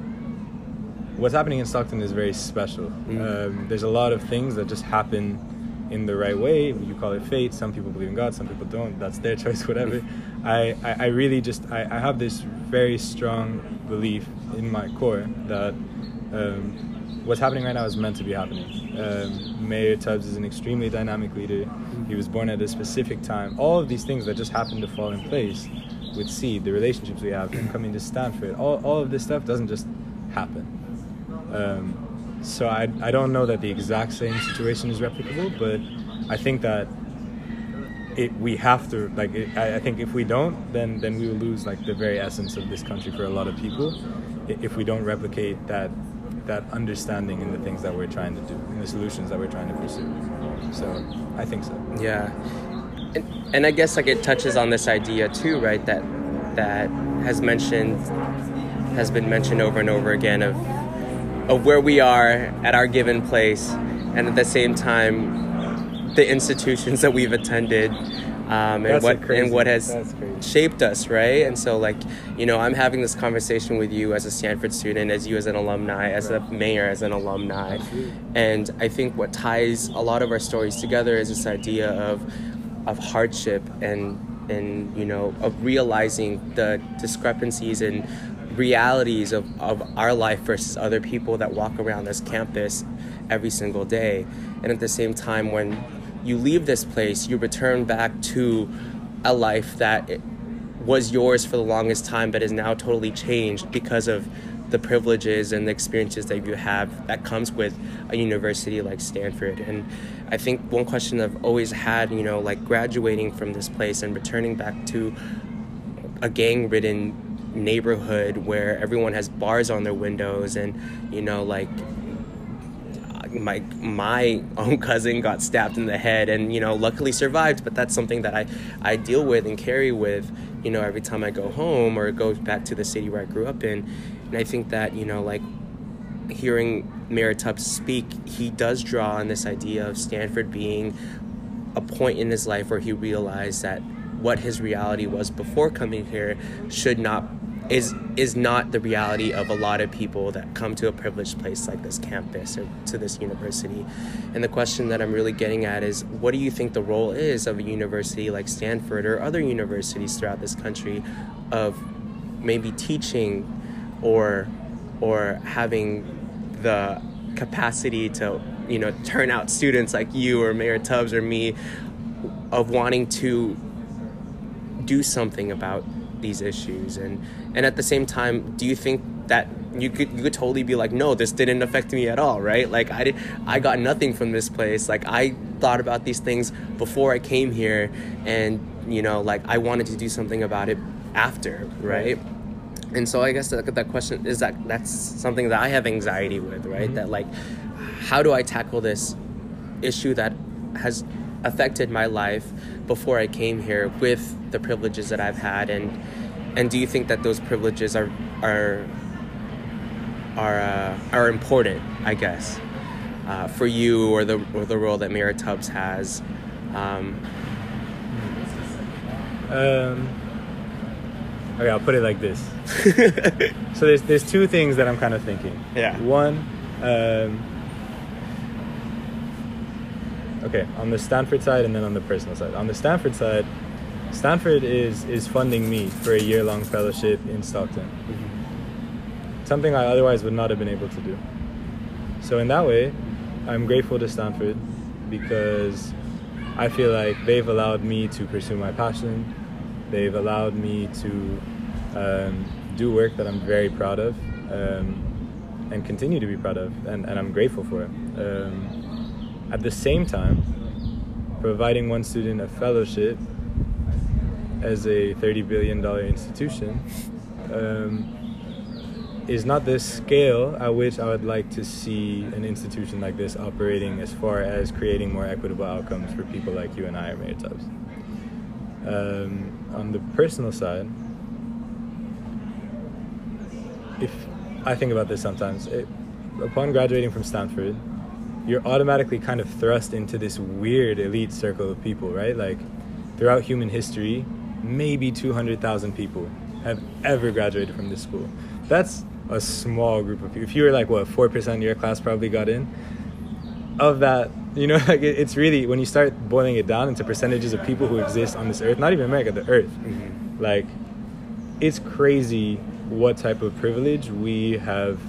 what's happening in Stockton is very special. Mm. Um, there's a lot of things that just happen in the right way. You call it fate. Some people believe in God, some people don't. That's their <laughs> choice, whatever. I, I, I really just I, I have this very strong belief in my core that um, what's happening right now is meant to be happening. Um, Mayor Tubbs is an extremely dynamic leader. He was born at a specific time. All of these things that just happen to fall in place with Seed, the relationships we have, coming to Stanford, all, all of this stuff doesn't just happen. Um, so I, I don't know that the exact same situation is replicable, but I think that it we have to like it, I, I think if we don't, then then we will lose like the very essence of this country for a lot of people. If we don't replicate that that understanding in the things that we're trying to do, in the solutions that we're trying to pursue. So I think so. Yeah, and, and I guess like it touches on this idea too, right? That that has mentioned has been mentioned over and over again of of where we are at our given place, and at the same time, the institutions that we've attended. Um, and what crazy- and what has shaped us, right? And so, like, you know, I'm having this conversation with you as a Stanford student, as you as an alumni, as a mayor, as an alumni, Absolutely. and I think what ties a lot of our stories together is this idea of of hardship and and you know of realizing the discrepancies and realities of, of our life versus other people that walk around this campus every single day and at the same time when you leave this place you return back to a life that was yours for the longest time but is now totally changed because of the privileges and the experiences that you have that comes with a university like Stanford. And I think one question I've always had, you know, like graduating from this place and returning back to a gang ridden neighborhood where everyone has bars on their windows and, you know, like my my <laughs> own cousin got stabbed in the head and you know luckily survived but that's something that I I deal with and carry with you know every time I go home or go back to the city where I grew up in. And I think that you know like hearing Mayor speak, he does draw on this idea of Stanford being a point in his life where he realized that what his reality was before coming here should not is is not the reality of a lot of people that come to a privileged place like this campus or to this university. And the question that I'm really getting at is what do you think the role is of a university like Stanford or other universities throughout this country of maybe teaching or or having the capacity to you know turn out students like you or Mayor Tubbs or me of wanting to do something about these issues and and at the same time do you think that you could you could totally be like no this didn't affect me at all right? Like i did i got nothing from this place. Like i thought about these things before i came here and you know like i wanted to do something about it after right, and so i guess that, that question is that that's something that i have anxiety with right? Mm-hmm. that like how do i tackle this issue that has affected my life before I came here with the privileges that I've had and and do you think that those privileges are are are uh, are important I guess uh, for you or the or the role that Mayor Tubbs has? Um, um, okay I'll put it like this. <laughs> So there's there's two things that I'm kind of thinking. Yeah. One um, okay, on the Stanford side and then on the personal side. On the Stanford side, Stanford is is funding me for a year long fellowship in Stockton. Mm-hmm. Something I otherwise would not have been able to do. So in that way, I'm grateful to Stanford because I feel like they've allowed me to pursue my passion. They've allowed me to um, do work that I'm very proud of um, and continue to be proud of, and, and I'm grateful for it. Um, at the same time, providing one student a fellowship as a $30 billion institution um, is not the scale at which I would like to see an institution like this operating as far as creating more equitable outcomes for people like you and I or Mayor Tubbs. Um, on the personal side, if I think about this sometimes, it, upon graduating from Stanford, you're automatically kind of thrust into this weird elite circle of people, right? Like throughout human history, maybe 200,000 people have ever graduated from this school. That's a small group of people. If you were like, what, 4% of your class probably got in, of that, you know, <laughs> like it's really, when you start boiling it down into percentages of people who exist on this earth, not even America, the earth, mm-hmm. like it's crazy what type of privilege we have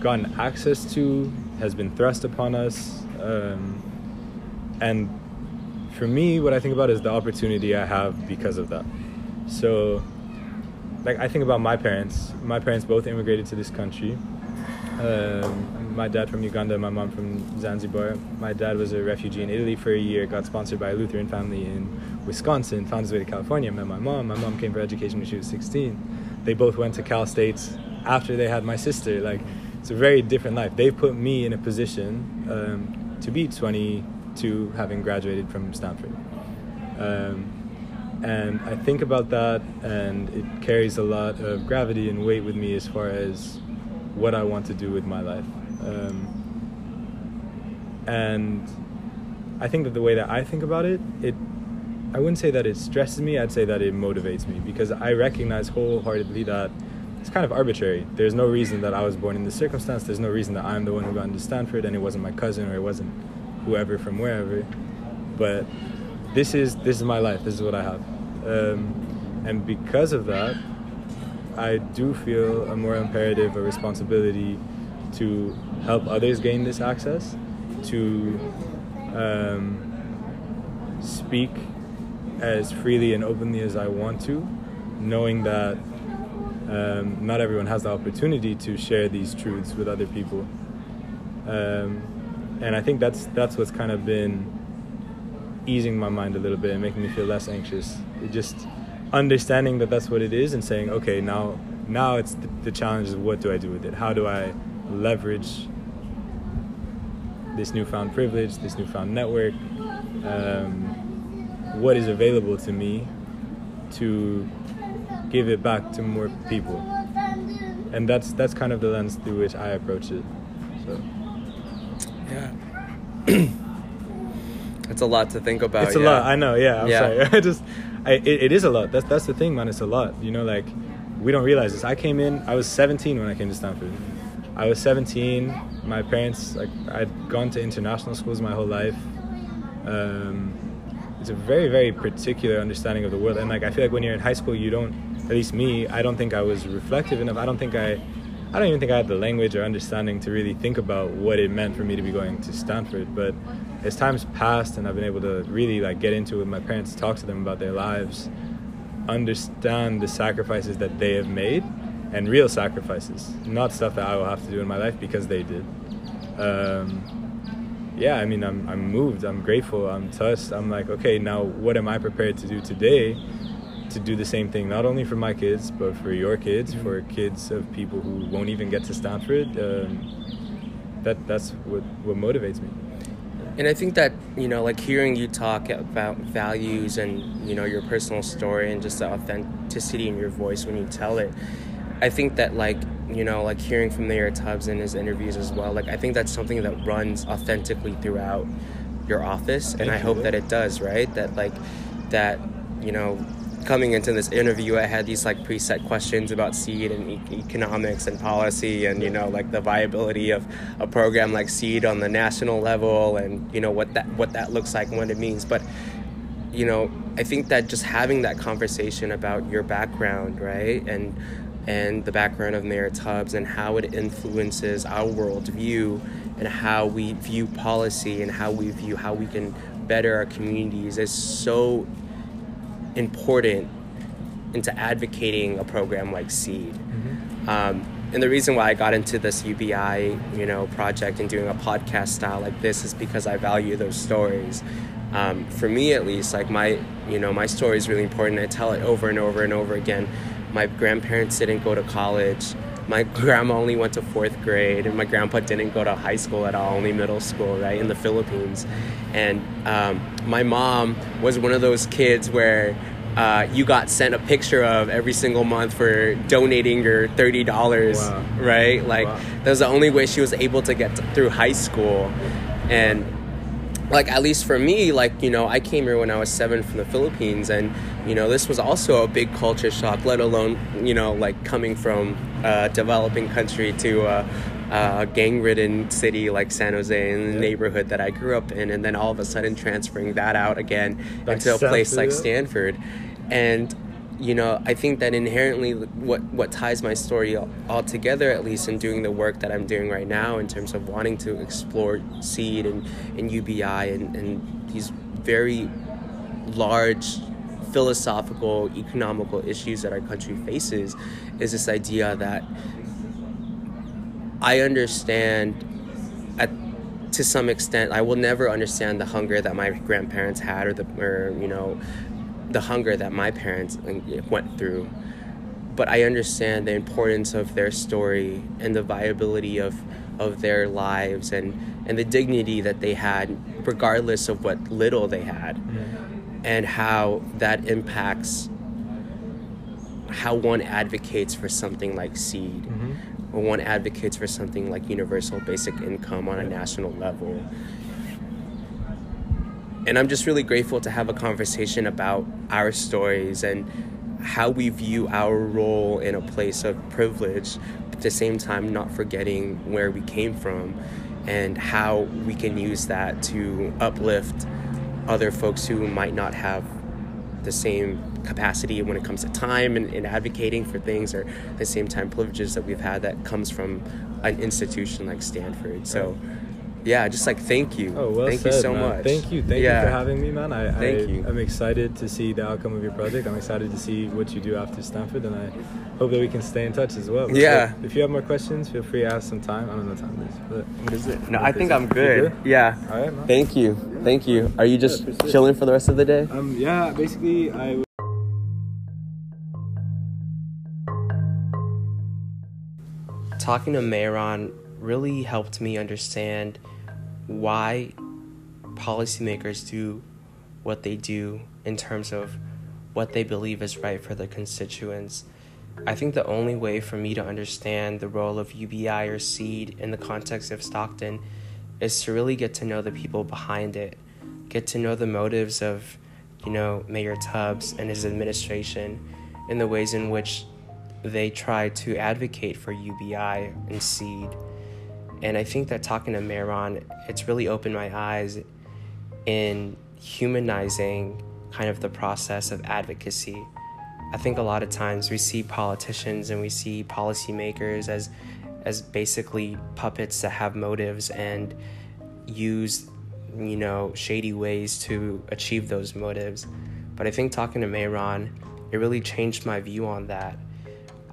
gotten access to has been thrust upon us. Um, and for me, what I think about is the opportunity I have because of that. So, like, I think about my parents. My parents both immigrated to this country. Um, my dad from Uganda, my mom from Zanzibar. My dad was a refugee in Italy for a year, got sponsored by a Lutheran family in Wisconsin, found his way to California, met my mom. My mom came for education when she was 16. They both went to Cal State after they had my sister. Like, it's a very different life. They've put me in a position um, to be 22, having graduated from Stanford. Um, and I think about that, and it carries a lot of gravity and weight with me as far as what I want to do with my life. Um, and I think that the way that I think about it, it I wouldn't say that it stresses me. I'd say that it motivates me because I recognize wholeheartedly that it's kind of arbitrary. There's no reason that I was born in this circumstance. There's no reason that I'm the one who got into Stanford and it wasn't my cousin or it wasn't whoever from wherever. But this is this is my life. This is what I have, um, and because of that, I do feel a more imperative, a responsibility to help others gain this access, to um, speak as freely and openly as I want to, knowing that um, not everyone has the opportunity to share these truths with other people. Um, and I think that's that's what's kind of been easing my mind a little bit and making me feel less anxious. It just understanding that that's what it is and saying, okay, now now it's the, the challenge of what do I do with it? How do I leverage this newfound privilege, this newfound network? Um, what is available to me to give it back to more people. and that's that's kind of the lens through which I approach it. So Yeah. <clears throat> It's a lot to think about. it's a yeah. lot. I know. Yeah. I'm Yeah. sorry. <laughs> I just, I, it, it is a lot. That's that's the thing, man. It's a lot. You know, like we don't realize this. I came in. I was 17 when I came to Stanford. I was 17. My parents, like, I'd gone to international schools my whole life. Um, it's a very, very particular understanding of the world. And like, I feel like when you're in high school, you don't. At least me, I don't think I was reflective enough. I don't think I. I don't even think I had the language or understanding to really think about what it meant for me to be going to Stanford. But as time's passed and I've been able to really like get into it with my parents, talk to them about their lives, understand the sacrifices that they have made, and real sacrifices, not stuff that I will have to do in my life because they did. Um, yeah, I mean, I'm I'm moved. I'm grateful. I'm touched. I'm like, okay, now what am I prepared to do today? To do the same thing, not only for my kids, but for your kids, for kids of people who won't even get to Stanford. Um, that that's what what motivates me. And I think that, you know, like hearing you talk about values and, you know, your personal story and just the authenticity in your voice when you tell it, I think that, like, you know, like hearing from Mayor Tubbs in his interviews as well, like, I think that's something that runs authentically throughout your office. And I hope that it does, right? That, like, that, you know, coming into this interview, I had these like preset questions about seed and e- economics and policy, and you know, like the viability of a program like seed on the national level, and you know what that what that looks like and what it means. But you know, I think that just having that conversation about your background, right, and and the background of Mayor Tubbs and how it influences our worldview and how we view policy and how we view how we can better our communities is so important into advocating a program like Seed. Um, and the reason why I got into this UBI, you know, project and doing a podcast style like this is because I value those stories. Um, for me, at least, like my, you know, my story is really important. I tell it over and over and over again. My grandparents didn't go to college. My grandma only went to fourth grade, and my grandpa didn't go to high school at all, only middle school, right, in the Philippines. And um, my mom was one of those kids where uh, you got sent a picture of every single month for donating your thirty dollars, Wow. right? Like Wow. that was the only way she was able to get through high school, and like at least for me, like you know, I came here when I was seven from the Philippines, and you know, this was also a big culture shock. Let alone you know, like coming from a developing country to a, a gang-ridden city like San Jose and the Yeah. neighborhood that I grew up in, and then all of a sudden transferring that out again Like into a place like Stanford, Stanford, and you know, I think that inherently what what ties my story all, all together, at least in doing the work that I'm doing right now, in terms of wanting to explore seed and, and UBI and, and these very large philosophical, economical issues that our country faces, is this idea that I understand at to some extent I will never understand the hunger that my grandparents had or the or you know the hunger that my parents uh, went through. But I understand the importance of their story and the viability of of their lives and and the dignity that they had regardless of what little they had mm-hmm. and how that impacts how one advocates for something like seed mm-hmm. or one advocates for something like universal basic income on a national level and i'm just really grateful to have a conversation about our stories and how we view our role in a place of privilege at the same time not forgetting where we came from and how we can use that to uplift other folks who might not have the same capacity when it comes to time and, and advocating for things or the same time privileges that we've had that comes from an institution like Stanford. So yeah, just like thank you. Oh well thank said, you so man. much. Thank you, thank yeah. you for having me, man. I, Thank I, you. I'm excited to see the outcome of your project. I'm excited to see what you do after Stanford, and I hope that we can stay in touch as well. Yeah. So if you have more questions, feel free to ask some time. I don't know what time it is, but What is it? No, What I think it? I'm good. good? Yeah. all right, man. Thank you. Thank you. Are you just appreciate it. chilling for the rest of the day? Um, yeah, basically, I. talking to Mehran really helped me understand why policymakers do what they do in terms of what they believe is right for their constituents. I think the only way for me to understand the role of UBI or SEED in the context of Stockton is to really get to know the people behind it, get to know the motives of, you know, Mayor Tubbs and his administration, and the ways in which they try to advocate for UBI and SEED. And I think that talking to Mehran, it's really opened my eyes in humanizing kind of the process of advocacy. I think a lot of times we see politicians and we see policymakers as as basically puppets that have motives and use you know shady ways to achieve those motives. But I think talking to Mehran, it really changed my view on that.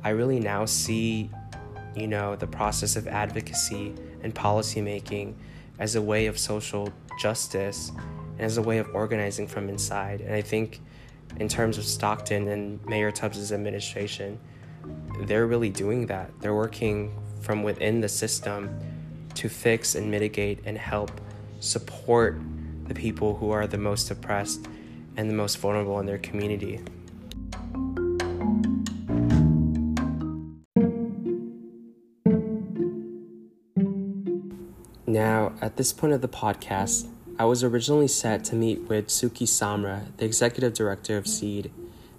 I really now see you know the process of advocacy and policymaking as a way of social justice and as a way of organizing from inside. And I think, in terms of Stockton and Mayor Tubbs's administration, they're really doing that. They're working from within the system to fix and mitigate and help support the people who are the most oppressed and the most vulnerable in their community. Now, at this point of the podcast, I was originally set to meet with Sukhi Samra, the executive director of Seed.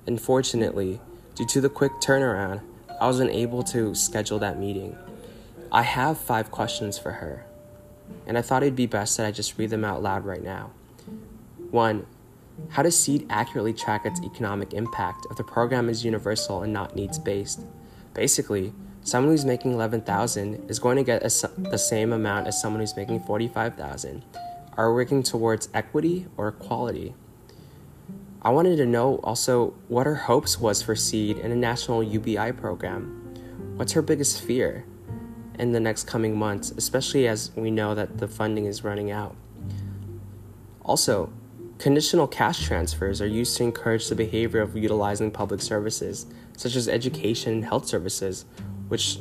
Unfortunately, due to the quick turnaround, I was unable to schedule that meeting. I have five questions for her, and I thought it'd be best that I just read them out loud right now. 1. How does Seed accurately track its economic impact if the program is universal and not needs based? Basically, someone who's making 11,000 is going to get a, the same amount as someone who's making 45,000 are we working towards equity or equality. I wanted to know also what her hopes was for Seed in a national UBI program. What's her biggest fear in the next coming months, especially as we know that the funding is running out? Also, conditional cash transfers are used to encourage the behavior of utilizing public services, such as education and health services, which,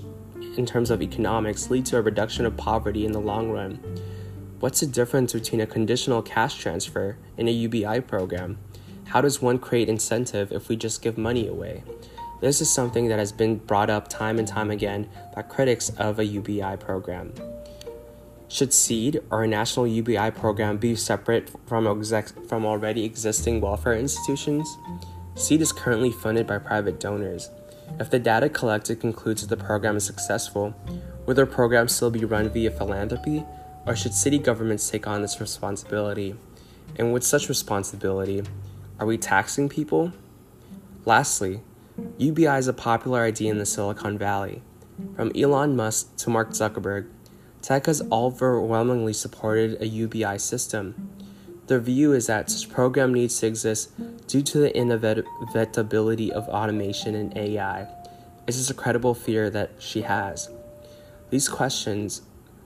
in terms of economics, lead to a reduction of poverty in the long run. What's the difference between a conditional cash transfer and a UBI program? How does one create incentive if we just give money away? This is something that has been brought up time and time again by critics of a UBI program. Should SEED or a national UBI program be separate from, exec- from already existing welfare institutions? SEED is currently funded by private donors. If the data collected concludes that the program is successful, will the program still be run via philanthropy or should city governments take on this responsibility? And with such responsibility, are we taxing people? Lastly, UBI is a popular idea in the Silicon Valley. From Elon Musk to Mark Zuckerberg, tech has overwhelmingly supported a UBI system. Their view is that such program needs to exist due to the inevitability of automation and AI. Is this a credible fear that she has? These questions,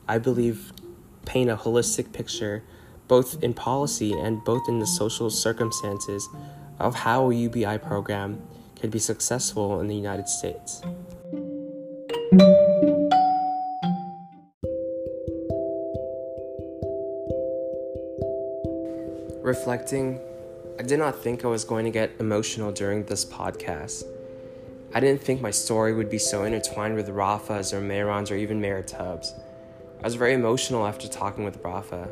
I believe, paint a holistic picture, both in policy and both in the social circumstances, of how a UBI program can be successful in the United States. Reflecting, I did not think I was going to get emotional during this podcast. I didn't think my story would be so intertwined with Rafa's or Mehran's or even Mayor Tubbs. I was very emotional after talking with Rafa.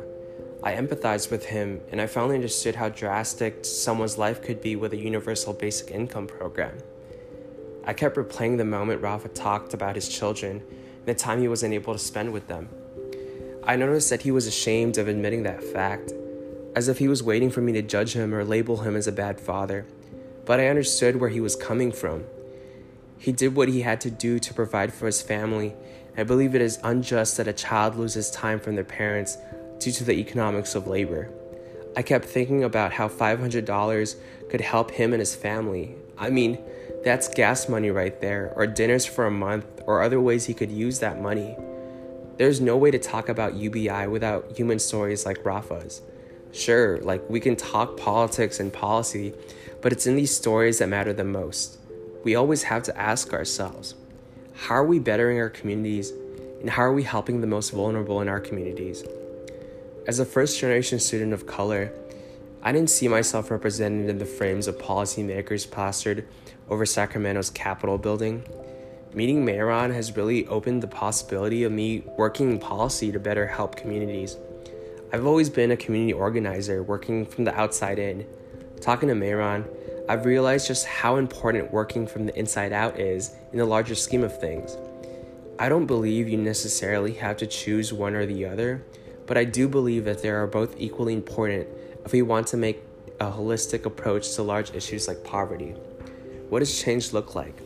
I empathized with him and I finally understood how drastic someone's life could be with a universal basic income program. I kept replaying the moment Rafa talked about his children and the time he wasn't able to spend with them. I noticed that he was ashamed of admitting that fact, as if he was waiting for me to judge him or label him as a bad father. But I understood where he was coming from. He did what he had to do to provide for his family I believe it is unjust that a child loses time from their parents due to the economics of labor. I kept thinking about how $500 could help him and his family. I mean, that's gas money right there, or dinners for a month, or other ways he could use that money. There's no way to talk about UBI without human stories like Rafa's. Sure, like we can talk politics and policy, but it's in these stories that matter the most. We always have to ask ourselves how are we bettering our communities and how are we helping the most vulnerable in our communities? As a first generation student of color, I didn't see myself represented in the frames of policymakers plastered over Sacramento's Capitol building. Meeting Mehran has really opened the possibility of me working in policy to better help communities. I've always been a community organizer working from the outside in. Talking to Mehran, I've realized just how important working from the inside out is in the larger scheme of things. I don't believe you necessarily have to choose one or the other, but I do believe that they are both equally important if we want to make a holistic approach to large issues like poverty. What does change look like?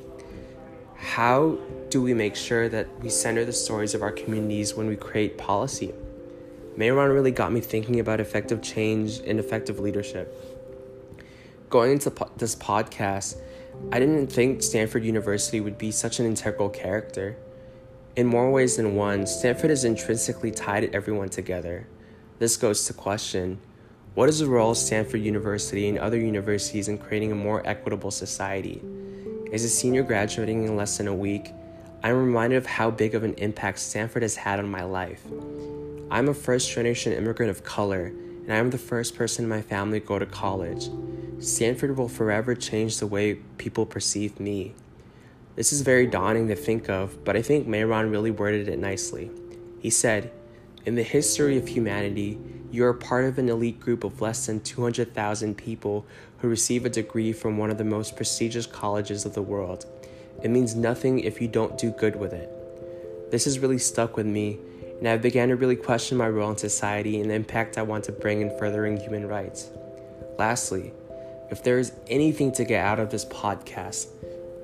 How do we make sure that we center the stories of our communities when we create policy? Mehran really got me thinking about effective change and effective leadership. Going into po- this podcast, I didn't think Stanford University would be such an integral character. In more ways than one, Stanford is intrinsically tied everyone together. This goes to question what is the role of Stanford University and other universities in creating a more equitable society? As a senior graduating in less than a week, I'm reminded of how big of an impact Stanford has had on my life. I'm a first generation immigrant of color, and I'm the first person in my family to go to college. Stanford will forever change the way people perceive me. This is very daunting to think of, but I think Mehran really worded it nicely. He said, In the history of humanity, you are part of an elite group of less than 200,000 people who receive a degree from one of the most prestigious colleges of the world. It means nothing if you don't do good with it. This has really stuck with me, and I began to really question my role in society and the impact I want to bring in furthering human rights. Lastly, if there is anything to get out of this podcast,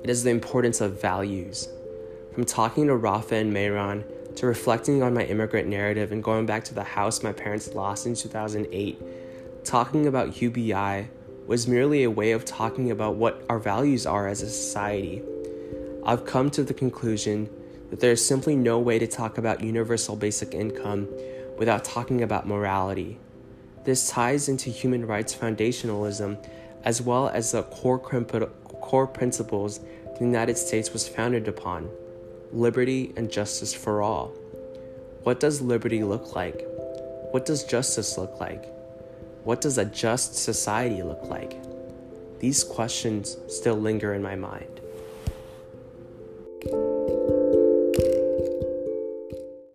it is the importance of values. From talking to Rafa and Mehran to reflecting on my immigrant narrative and going back to the house my parents lost in 2008, talking about UBI was merely a way of talking about what our values are as a society. I've come to the conclusion that there is simply no way to talk about universal basic income without talking about morality. This ties into human rights foundationalism as well as the core, core principles the United States was founded upon liberty and justice for all. What does liberty look like? What does justice look like? What does a just society look like? These questions still linger in my mind.